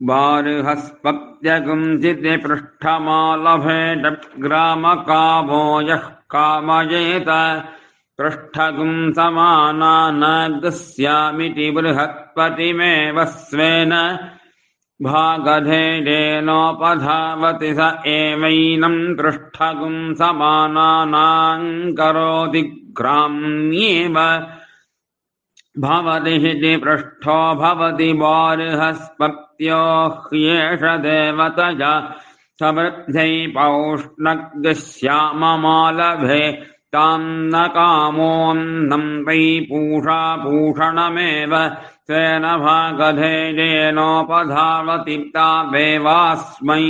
बार्हस्पत्यगुंसिति पृष्ठमालभेदग्रामकामो यः कामयेत पृष्ठगुं समाना न गस्यामिति बृहत्पतिमेव स्वेन भागधेडेनोपधावति स एवैनम् पृष्ठगुं समानानाम् करोति ग्राम्येव भवति हि पृष्ठो भवति बार्हस्पत्यो ह्येष समृद्ध्यै पौष्णग्श्याममालभे ताम् न कामोऽन्नम् वै पूषा पूषणमेव। स्वेन भागधेयेनोपधावति तावेवास्मै